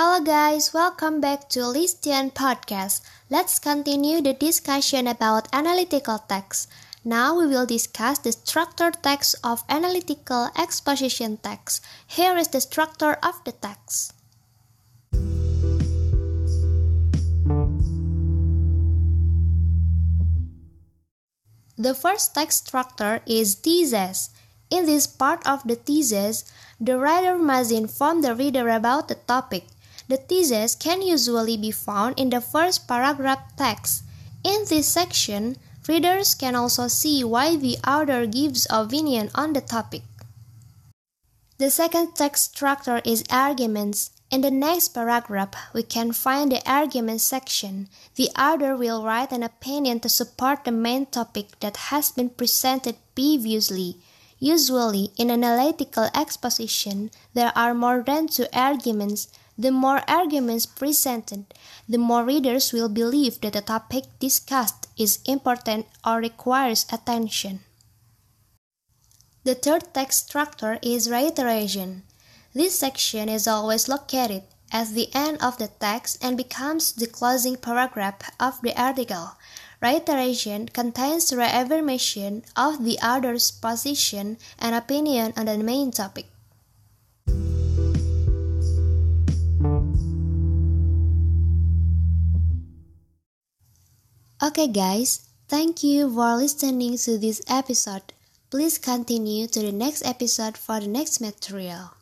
Hello guys, welcome back to Listian Podcast. Let's continue the discussion about analytical text. Now we will discuss the structured text of analytical exposition text. Here is the structure of the text. The first text structure is thesis. In this part of the thesis, the writer must inform the reader about the topic. The thesis can usually be found in the first paragraph text. In this section, readers can also see why the author gives opinion on the topic. The second text structure is arguments. In the next paragraph, we can find the argument section. The author will write an opinion to support the main topic that has been presented previously. Usually, in analytical exposition, there are more than two arguments. The more arguments presented, the more readers will believe that the topic discussed is important or requires attention. The third text structure is reiteration. This section is always located at the end of the text and becomes the closing paragraph of the article. Reiteration contains reaffirmation of the author's position and opinion on the main topic. Okay guys, thank you for listening to this episode. Please continue to the next episode for the next material.